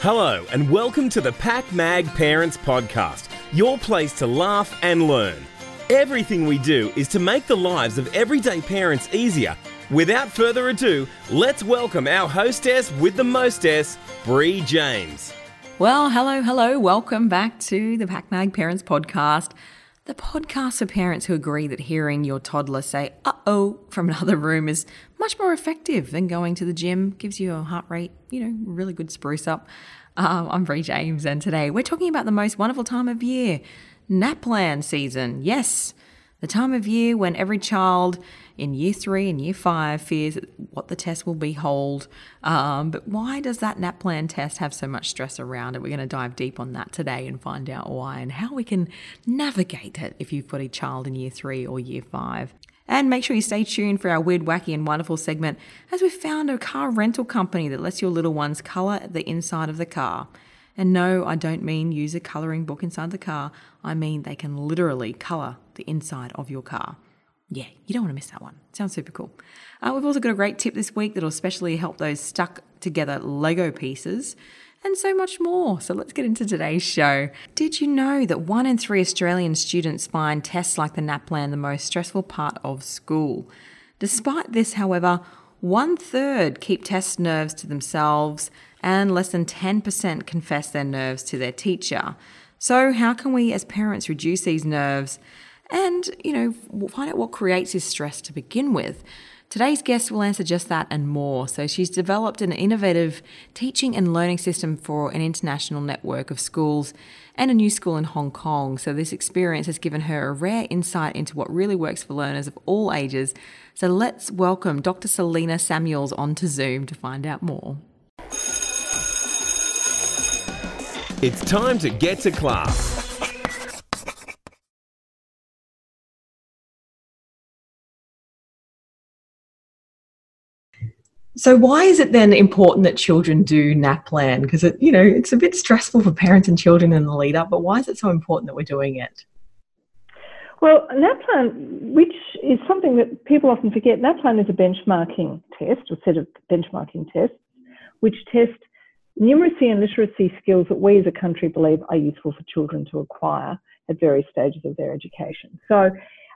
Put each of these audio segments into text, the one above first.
Hello, and welcome to the PakMag Parents Podcast, your place to laugh and learn. Everything we do is to make the lives of everyday parents easier. Without further ado, let's welcome our hostess with the mostess, Bree James. Well, hello, hello. Welcome back to the PakMag Parents Podcast, the podcast for parents who agree that hearing your toddler say, uh oh, from another room is much more effective than going to the gym, gives you a heart rate, you know, really good spruce up. Um, I'm Bree James, and today we're talking about the most wonderful time of year NAPLAN season. Yes, the time of year when every child in year three and year five fears what the test will behold. Um, but why does that NAPLAN test have so much stress around it? We're going to dive deep on that today and find out why and how we can navigate it if you've got a child in year three or year five. And make sure you stay tuned for our weird, wacky, and wonderful segment as we found a car rental company that lets your little ones colour the inside of the car. And no, I don't mean use a colouring book inside the car. I mean they can literally colour the inside of your car. Yeah, you don't want to miss that one. Sounds super cool. Uh, we've also got a great tip this week that'll especially help those stuck together Lego pieces and so much more. So let's get into today's show. Did you know that one in three Australian students find tests like the NAPLAN the most stressful part of school? Despite this, however, one third keep test nerves to themselves and less than 10% confess their nerves to their teacher. So, how can we as parents reduce these nerves and, you know, find out what creates this stress to begin with? Today's guest will answer just that and more. So, she's developed an innovative teaching and learning system for an international network of schools and a new school in Hong Kong. So, this experience has given her a rare insight into what really works for learners of all ages. So, let's welcome Dr. Selina Samuels onto Zoom to find out more. It's time to get to class. So why is it then important that children do NAPLAN? Because it, you know, it's a bit stressful for parents and children in the lead up, but why is it so important that we're doing it? Well, NAPLAN, which is something that people often forget, NAPLAN is a benchmarking test, or set of benchmarking tests, which test numeracy and literacy skills that we as a country believe are useful for children to acquire at various stages of their education. So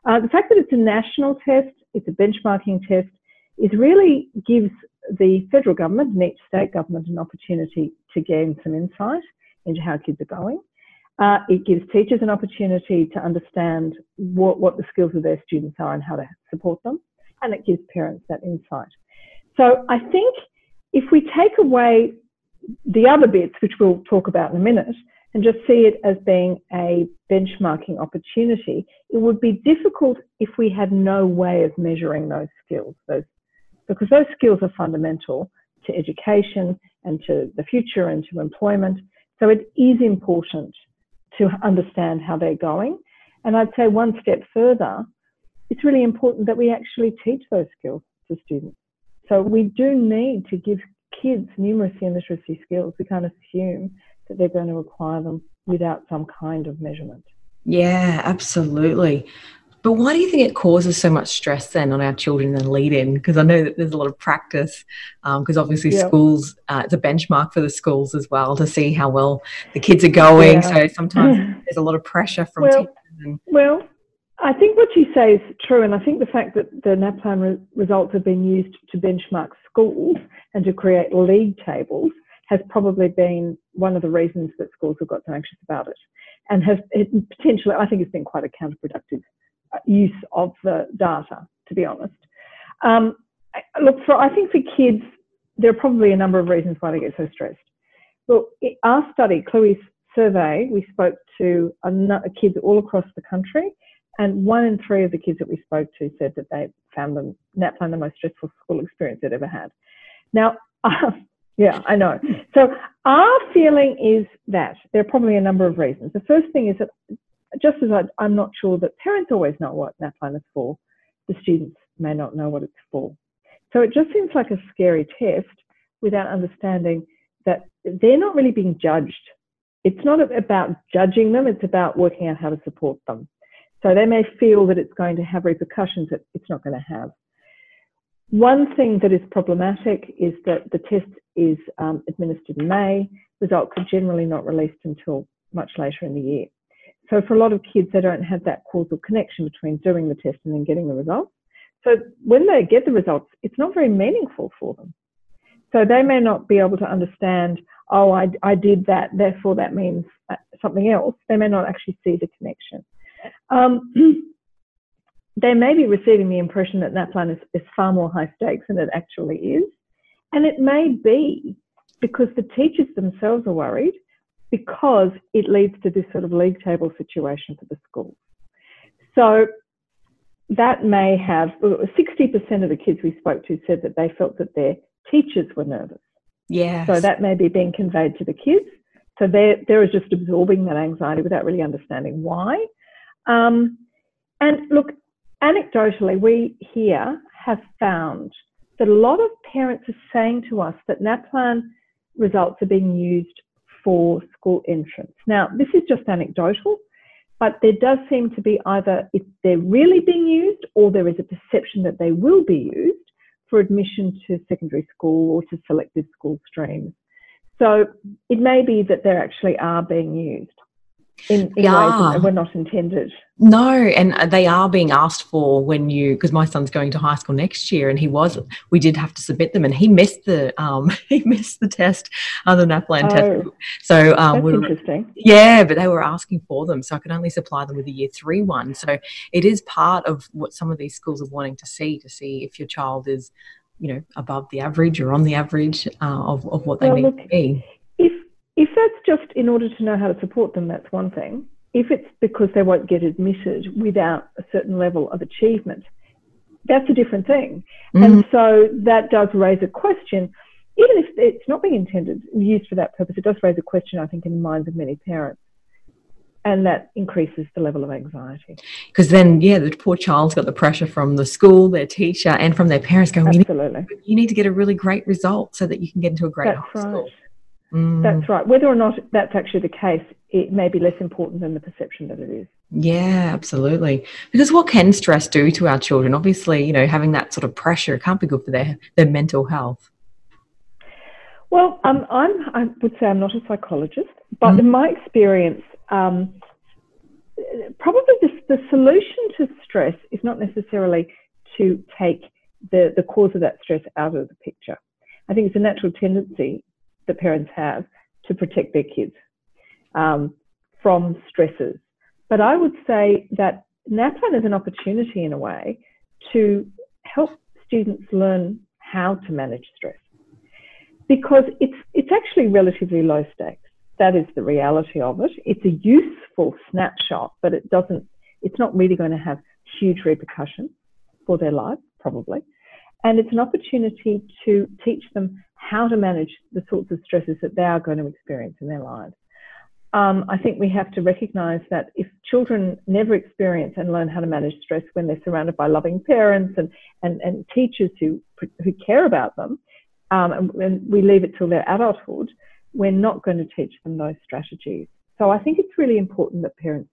uh, the fact that it's a national test, it's a benchmarking test, is really gives the federal government and each state government an opportunity to gain some insight into how kids are going. Uh, it gives teachers an opportunity to understand what, what the skills of their students are and how to support them. And it gives parents that insight. So I think if we take away the other bits, which we'll talk about in a minute, and just see it as being a benchmarking opportunity, it would be difficult if we had no way of measuring those skills, those because those skills are fundamental to education and to the future and to employment. So it is important to understand how they're going. And I'd say one step further, it's really important that we actually teach those skills to students. So we do need to give kids numeracy and literacy skills. We can't assume that they're going to acquire them without some kind of measurement. Yeah, absolutely. But why do you think it causes so much stress then on our children and lead in? Because I know that there's a lot of practice, because um, obviously yeah. schools, uh, it's a benchmark for the schools as well to see how well the kids are going. Yeah. So sometimes there's a lot of pressure from well, teachers. And- well, I think what you say is true, and I think the fact that the NAPLAN re- results have been used to benchmark schools and to create league tables has probably been one of the reasons that schools have got so anxious about it, and has it potentially, I think, it's been quite a counterproductive use of the data, to be honest. Um, look, for I think for kids, there are probably a number of reasons why they get so stressed. Look, our study, Cluey's survey, we spoke to kids all across the country, and one in three of the kids that we spoke to said that they found them NAPLAN the most stressful school experience they'd ever had. Now, uh, yeah, I know. So our feeling is that there are probably a number of reasons. The first thing is that just as I, am not sure that parents always know what NAPLAN is for, the students may not know what it's for. So it just seems like a scary test without understanding that they're not really being judged. It's not about judging them, it's about working out how to support them. So they may feel that it's going to have repercussions that it's not going to have. One thing that is problematic is that the test is um, administered in May. results are generally not released until much later in the year. So for a lot of kids, they don't have that causal connection between doing the test and then getting the results. So when they get the results, it's not very meaningful for them. So they may not be able to understand, oh, I, I did that, therefore that means uh, something else. They may not actually see the connection. Um, they may be receiving the impression that NAPLAN is, is far more high stakes than it actually is. And it may be because the teachers themselves are worried because it leads to this sort of league table situation for the schools. So that may have 60% of the kids we spoke to said that they felt that their teachers were nervous. Yeah. So that may be being conveyed to the kids. So they're, they're just absorbing that anxiety without really understanding why. Um, and look, anecdotally, we here have found that a lot of parents are saying to us that NAPLAN results are being used for school entrance. Now, this is just anecdotal, but there does seem to be either if they're really being used or there is a perception that they will be used for admission to secondary school or to selected school streams. So it may be that they actually are being used in, in ways that were not intended. No, and they are being asked for when you because my son's going to high school next year, and he was. We did have to submit them, and he missed the um he missed the test, uh, the NAPLAN oh, test. So um, that's we were, interesting. Yeah, but they were asking for them, so I could only supply them with a year three one. So it is part of what some of these schools are wanting to see to see if your child is, you know, above the average or on the average uh, of of what they well, need look, to be. If that's just in order to know how to support them, that's one thing. If it's because they won't get admitted without a certain level of achievement, that's a different thing. Mm-hmm. And so that does raise a question. Even if it's not being intended, used for that purpose, it does raise a question, I think, in the minds of many parents. And that increases the level of anxiety. Because then, yeah, the poor child's got the pressure from the school, their teacher, and from their parents going, Absolutely. You need, you need to get a really great result so that you can get into a great That's high school. Mm. That's right. Whether or not that's actually the case, it may be less important than the perception that it is. Yeah, absolutely. Because what can stress do to our children? Obviously, you know, having that sort of pressure can't be good for their, their mental health. Well, um, I'm, I would say I'm not a psychologist, but mm. in my experience, um, probably the, the solution to stress is not necessarily to take the, the cause of that stress out of the picture. I think it's a natural tendency parents have to protect their kids um, from stresses. But I would say that NAPLAN is an opportunity in a way to help students learn how to manage stress because it's it's actually relatively low stakes. That is the reality of it. It's a useful snapshot, but it doesn't. It's not really going to have huge repercussions for their lives, probably. And it's an opportunity to teach them how to manage the sorts of stresses that they are going to experience in their lives. Um, I think we have to recognize that if children never experience and learn how to manage stress when they're surrounded by loving parents and, and, and teachers who, who care about them, um, and, and we leave it till their adulthood, we're not going to teach them those strategies. So I think it's really important that parents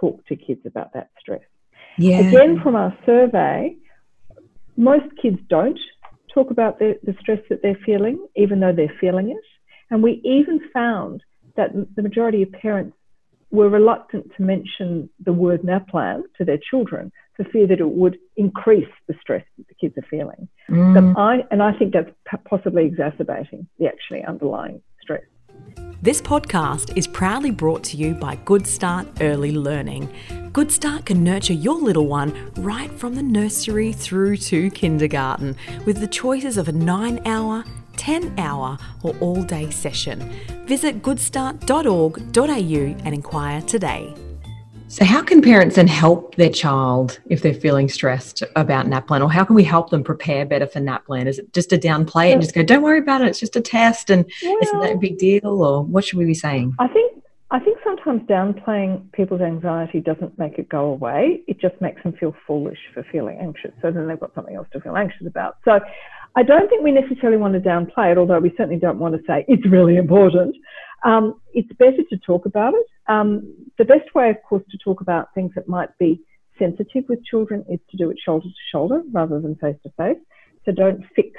talk to kids about that stress. Yeah. Again, from our survey, most kids don't talk about the, the stress that they're feeling, even though they're feeling it. And we even found that the majority of parents were reluctant to mention the word NAPLAN to their children for fear that it would increase the stress that the kids are feeling. Mm. So I, and I think that's possibly exacerbating the actually underlying stress. This podcast is proudly brought to you by Good Start Early Learning. Good Start can nurture your little one right from the nursery through to kindergarten with the choices of a 9 hour, 10 hour, or all day session. Visit goodstart.org.au and inquire today. So, how can parents then help their child if they're feeling stressed about NAPLAN, or how can we help them prepare better for NAPLAN? Is it just to downplay it and just go, "Don't worry about it; it's just a test, and isn't that a big deal?" Or what should we be saying? I think I think sometimes downplaying people's anxiety doesn't make it go away. It just makes them feel foolish for feeling anxious. So then they've got something else to feel anxious about. So I don't think we necessarily want to downplay it, although we certainly don't want to say it's really important. Um, it's better to talk about it. Um, the best way, of course, to talk about things that might be sensitive with children is to do it shoulder to shoulder rather than face to face. So don't fix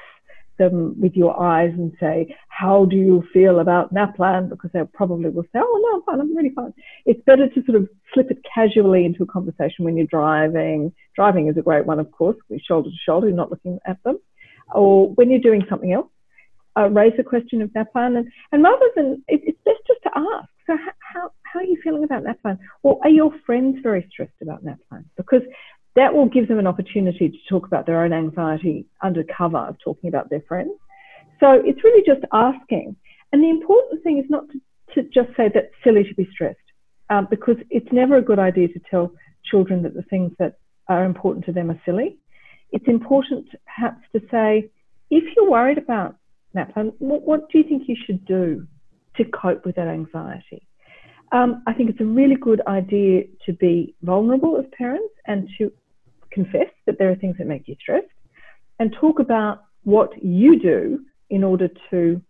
them with your eyes and say, How do you feel about NAPLAN? Because they probably will say, Oh, no, I'm fine, I'm really fine. It's better to sort of slip it casually into a conversation when you're driving. Driving is a great one, of course, shoulder to shoulder, you're not looking at them. Or when you're doing something else, uh, raise the question of NAPLAN. And, and rather than, it, it's best just to ask. So, how, how are you feeling about NAPLAN? Or are your friends very stressed about NAPLAN? Because that will give them an opportunity to talk about their own anxiety under cover of talking about their friends. So it's really just asking. And the important thing is not to, to just say that's silly to be stressed, um, because it's never a good idea to tell children that the things that are important to them are silly. It's important perhaps to say, if you're worried about NAPLAN, what, what do you think you should do to cope with that anxiety? Um, I think it's a really good idea to be vulnerable as parents and to confess that there are things that make you stressed and talk about what you do in order to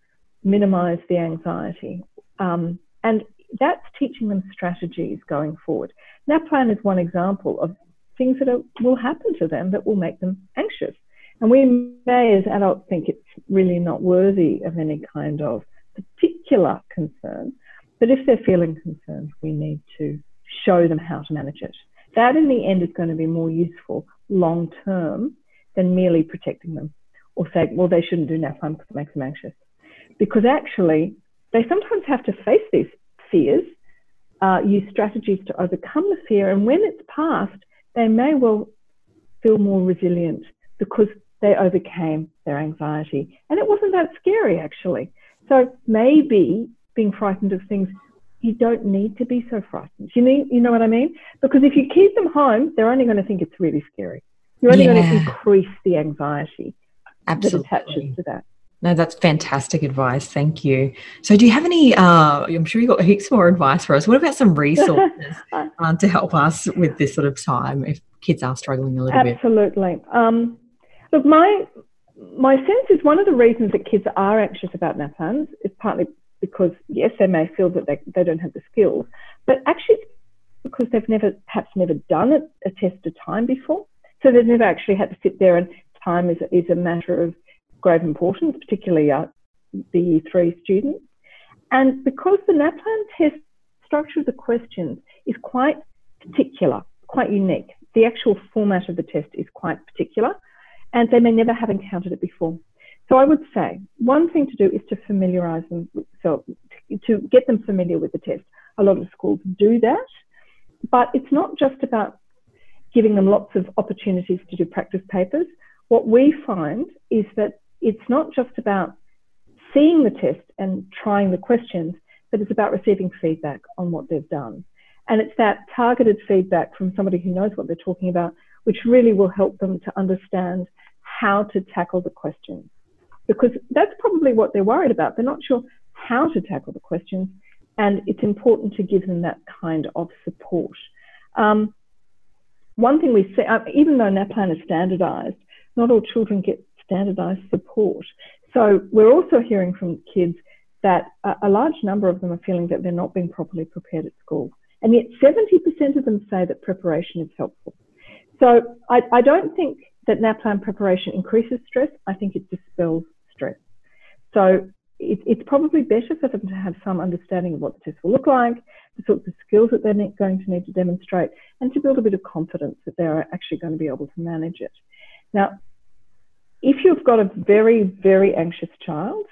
minimize the anxiety. Um, and that's teaching them strategies going forward. NAPLAN is one example of things that are, will happen to them that will make them anxious. And we may, as adults, think it's really not worthy of any kind of particular concern. But if they're feeling concerned, we need to show them how to manage it that in the end is going to be more useful long term than merely protecting them or saying, well, they shouldn't do NAPLAN because it makes them anxious. Because actually, they sometimes have to face these fears, uh, use strategies to overcome the fear, and when it's passed, they may well feel more resilient because they overcame their anxiety. And it wasn't that scary, actually. So maybe being frightened of things you don't need to be so frightened. You need, you know what I mean? Because if you keep them home, they're only going to think it's really scary. You're only yeah. going to increase the anxiety Absolutely. that attaches to that. No, that's fantastic advice. Thank you. So, do you have any? Uh, I'm sure you got heaps more advice for us. What about some resources uh, to help us with this sort of time if kids are struggling a little Absolutely. bit? Absolutely. Um, look, my my sense is one of the reasons that kids are anxious about NAPLANs is partly because yes, they may feel that they, they don't have the skills, but actually it's because they've never perhaps never done a, a test of time before. So they've never actually had to sit there and time is, is a matter of grave importance, particularly uh, the year three students. And because the NAPLAN test structure of the questions is quite particular, quite unique, the actual format of the test is quite particular, and they may never have encountered it before. So I would say one thing to do is to familiarize them, so to get them familiar with the test. A lot of schools do that, but it's not just about giving them lots of opportunities to do practice papers. What we find is that it's not just about seeing the test and trying the questions, but it's about receiving feedback on what they've done. And it's that targeted feedback from somebody who knows what they're talking about, which really will help them to understand how to tackle the questions because that's probably what they're worried about. They're not sure how to tackle the questions, and it's important to give them that kind of support. Um, one thing we see, uh, even though NAPLAN is standardized, not all children get standardized support. So we're also hearing from kids that a large number of them are feeling that they're not being properly prepared at school. And yet 70% of them say that preparation is helpful. So I, I don't think that NAPLAN preparation increases stress. I think it dispels stress. So it, it's probably better for them to have some understanding of what the test will look like, the sorts of skills that they're going to need to demonstrate, and to build a bit of confidence that they're actually going to be able to manage it. Now, if you've got a very, very anxious child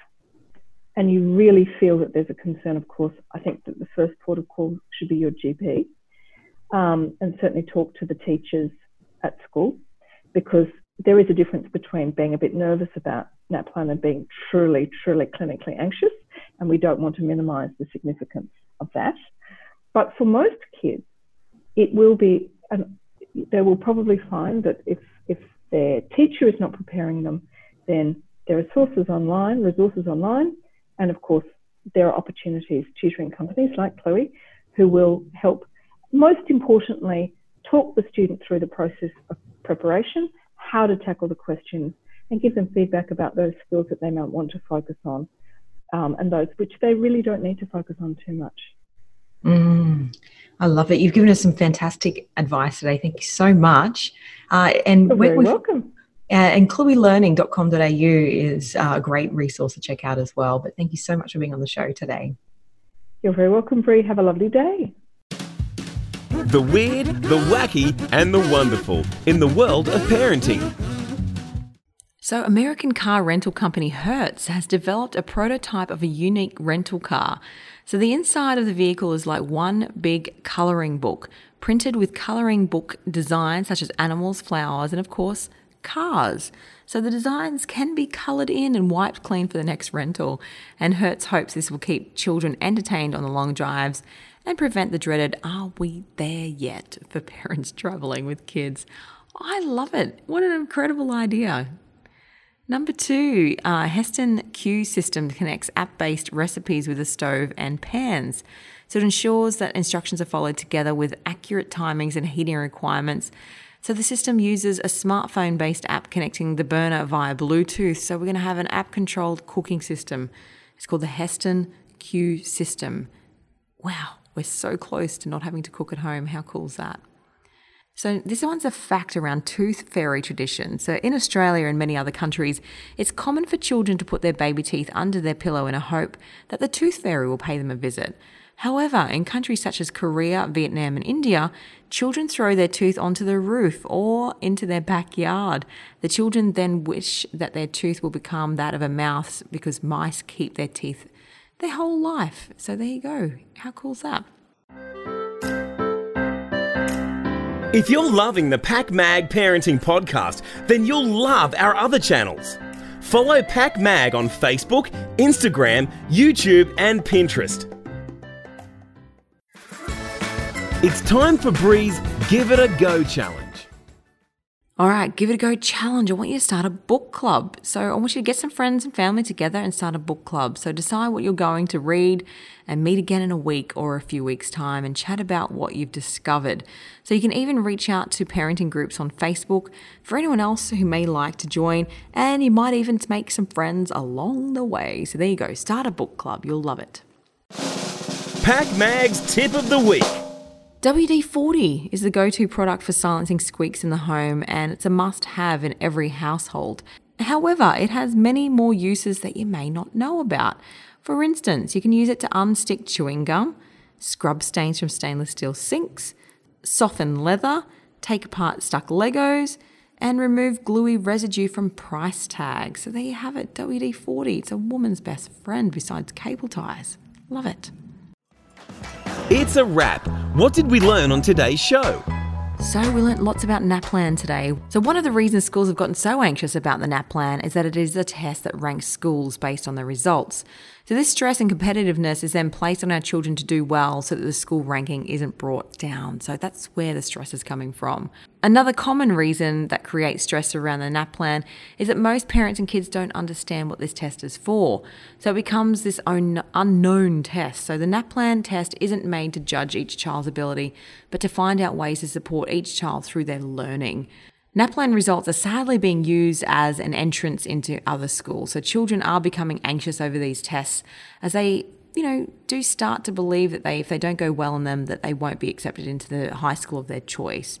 and you really feel that there's a concern, of course, I think that the first port of call should be your GP um, and certainly talk to the teachers at school because there is a difference between being a bit nervous about NAPLAN and being truly, truly clinically anxious, and we don't want to minimize the significance of that. But for most kids, it will be, and they will probably find that if, if their teacher is not preparing them, then there are sources online, resources online, and of course, there are opportunities, tutoring companies like Cluey, who will help, most importantly, talk the student through the process of preparation how to tackle the questions and give them feedback about those skills that they might want to focus on um, and those which they really don't need to focus on too much. Mm, I love it. You've given us some fantastic advice today. Thank you so much. Uh, and You're very welcome. and clueylearning.com.au is a great resource to check out as well. But thank you so much for being on the show today. You're very welcome, Bree. Have a lovely day. The weird, the wacky, and the wonderful in the world of parenting. So, American car rental company Hertz has developed a prototype of a unique rental car. So, the inside of the vehicle is like one big colouring book, printed with colouring book designs such as animals, flowers, and of course, cars. So, the designs can be coloured in and wiped clean for the next rental. And Hertz hopes this will keep children entertained on the long drives and prevent the dreaded, are we there yet, for parents travelling with kids. I love it. What an incredible idea. Number two, uh, Hestan Cue system connects app based recipes with a stove and pans. So it ensures that instructions are followed together with accurate timings and heating requirements. So the system uses a smartphone based app connecting the burner via Bluetooth. So we're going to have an app controlled cooking system. It's called the Hestan Cue system. Wow, we're so close to not having to cook at home. How cool is that? So, this one's a fact around tooth fairy tradition. So, in Australia and many other countries, it's common for children to put their baby teeth under their pillow in a hope that the tooth fairy will pay them a visit. However, in countries such as Korea, Vietnam, and India, children throw their tooth onto the roof or into their backyard. The children then wish that their tooth will become that of a mouse because mice keep their teeth their whole life. So, there you go. How cool is that? If you're loving the PakMag Parenting Podcast, then you'll love our other channels. Follow PakMag on Facebook, Instagram, YouTube, and Pinterest. It's time for Bree's Give It a Go challenge. All right, give it a go challenge. I want you to start a book club. So I want you to get some friends and family together and start a book club. So decide what you're going to read and meet again in a week or a few weeks' time and chat about what you've discovered. So you can even reach out to parenting groups on Facebook for anyone else who may like to join, and you might even make some friends along the way. So there you go, start a book club. You'll love it. PakMag's Tip of the Week. WD 40 is the go to product for silencing squeaks in the home, and it's a must have in every household. However, it has many more uses that you may not know about. For instance, you can use it to unstick chewing gum, scrub stains from stainless steel sinks, soften leather, take apart stuck Legos, and remove gluey residue from price tags. So there you have it, WD 40. It's a woman's best friend besides cable ties. Love it. It's a wrap. What did we learn on today's show? So, we learnt lots about NAPLAN today. So, one of the reasons schools have gotten so anxious about the NAPLAN is that it is a test that ranks schools based on their results. So, this stress and competitiveness is then placed on our children to do well so that the school ranking isn't brought down. So, that's where the stress is coming from. Another common reason that creates stress around the NAPLAN is that most parents and kids don't understand what this test is for. So, it becomes this unknown test. So, the NAPLAN test isn't made to judge each child's ability, but to find out ways to support each child through their learning. NAPLAN results are sadly being used as an entrance into other schools. So children are becoming anxious over these tests as they, you know, do start to believe that they, if they don't go well in them, that they won't be accepted into the high school of their choice.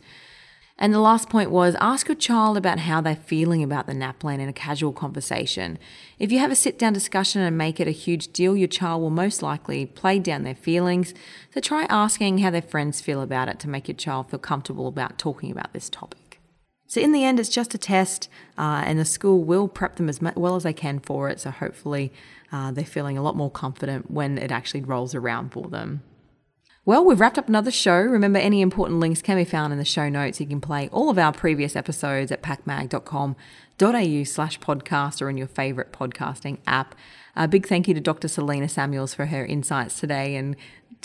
And the last point was ask your child about how they're feeling about the NAPLAN in a casual conversation. If you have a sit down discussion and make it a huge deal, your child will most likely play down their feelings. So try asking how their friends feel about it to make your child feel comfortable about talking about this topic. So, in the end, it's just a test, uh, and the school will prep them as well as they can for it. So, hopefully, uh, they're feeling a lot more confident when it actually rolls around for them. Well, we've wrapped up another show. Remember, any important links can be found in the show notes. You can play all of our previous episodes at pakmag.com.au slash podcast or in your favourite podcasting app. A big thank you to Dr. Selina Samuels for her insights today and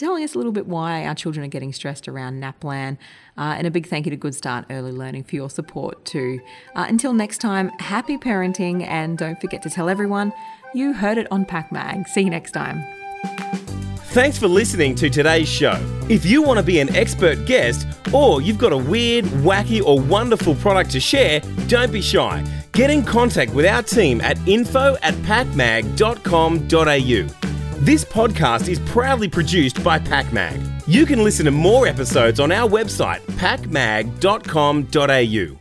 telling us a little bit why our children are getting stressed around NAPLAN. Uh, and a big thank you to Good Start Early Learning for your support too. Uh, until next time, happy parenting and don't forget to tell everyone you heard it on PakMag. See you next time. Thanks for listening to today's show. If you want to be an expert guest or you've got a weird, wacky, or wonderful product to share, don't be shy. Get in contact with our team at info at pakmag.com.au. This podcast is proudly produced by PakMag. You can listen to more episodes on our website, pakmag.com.au.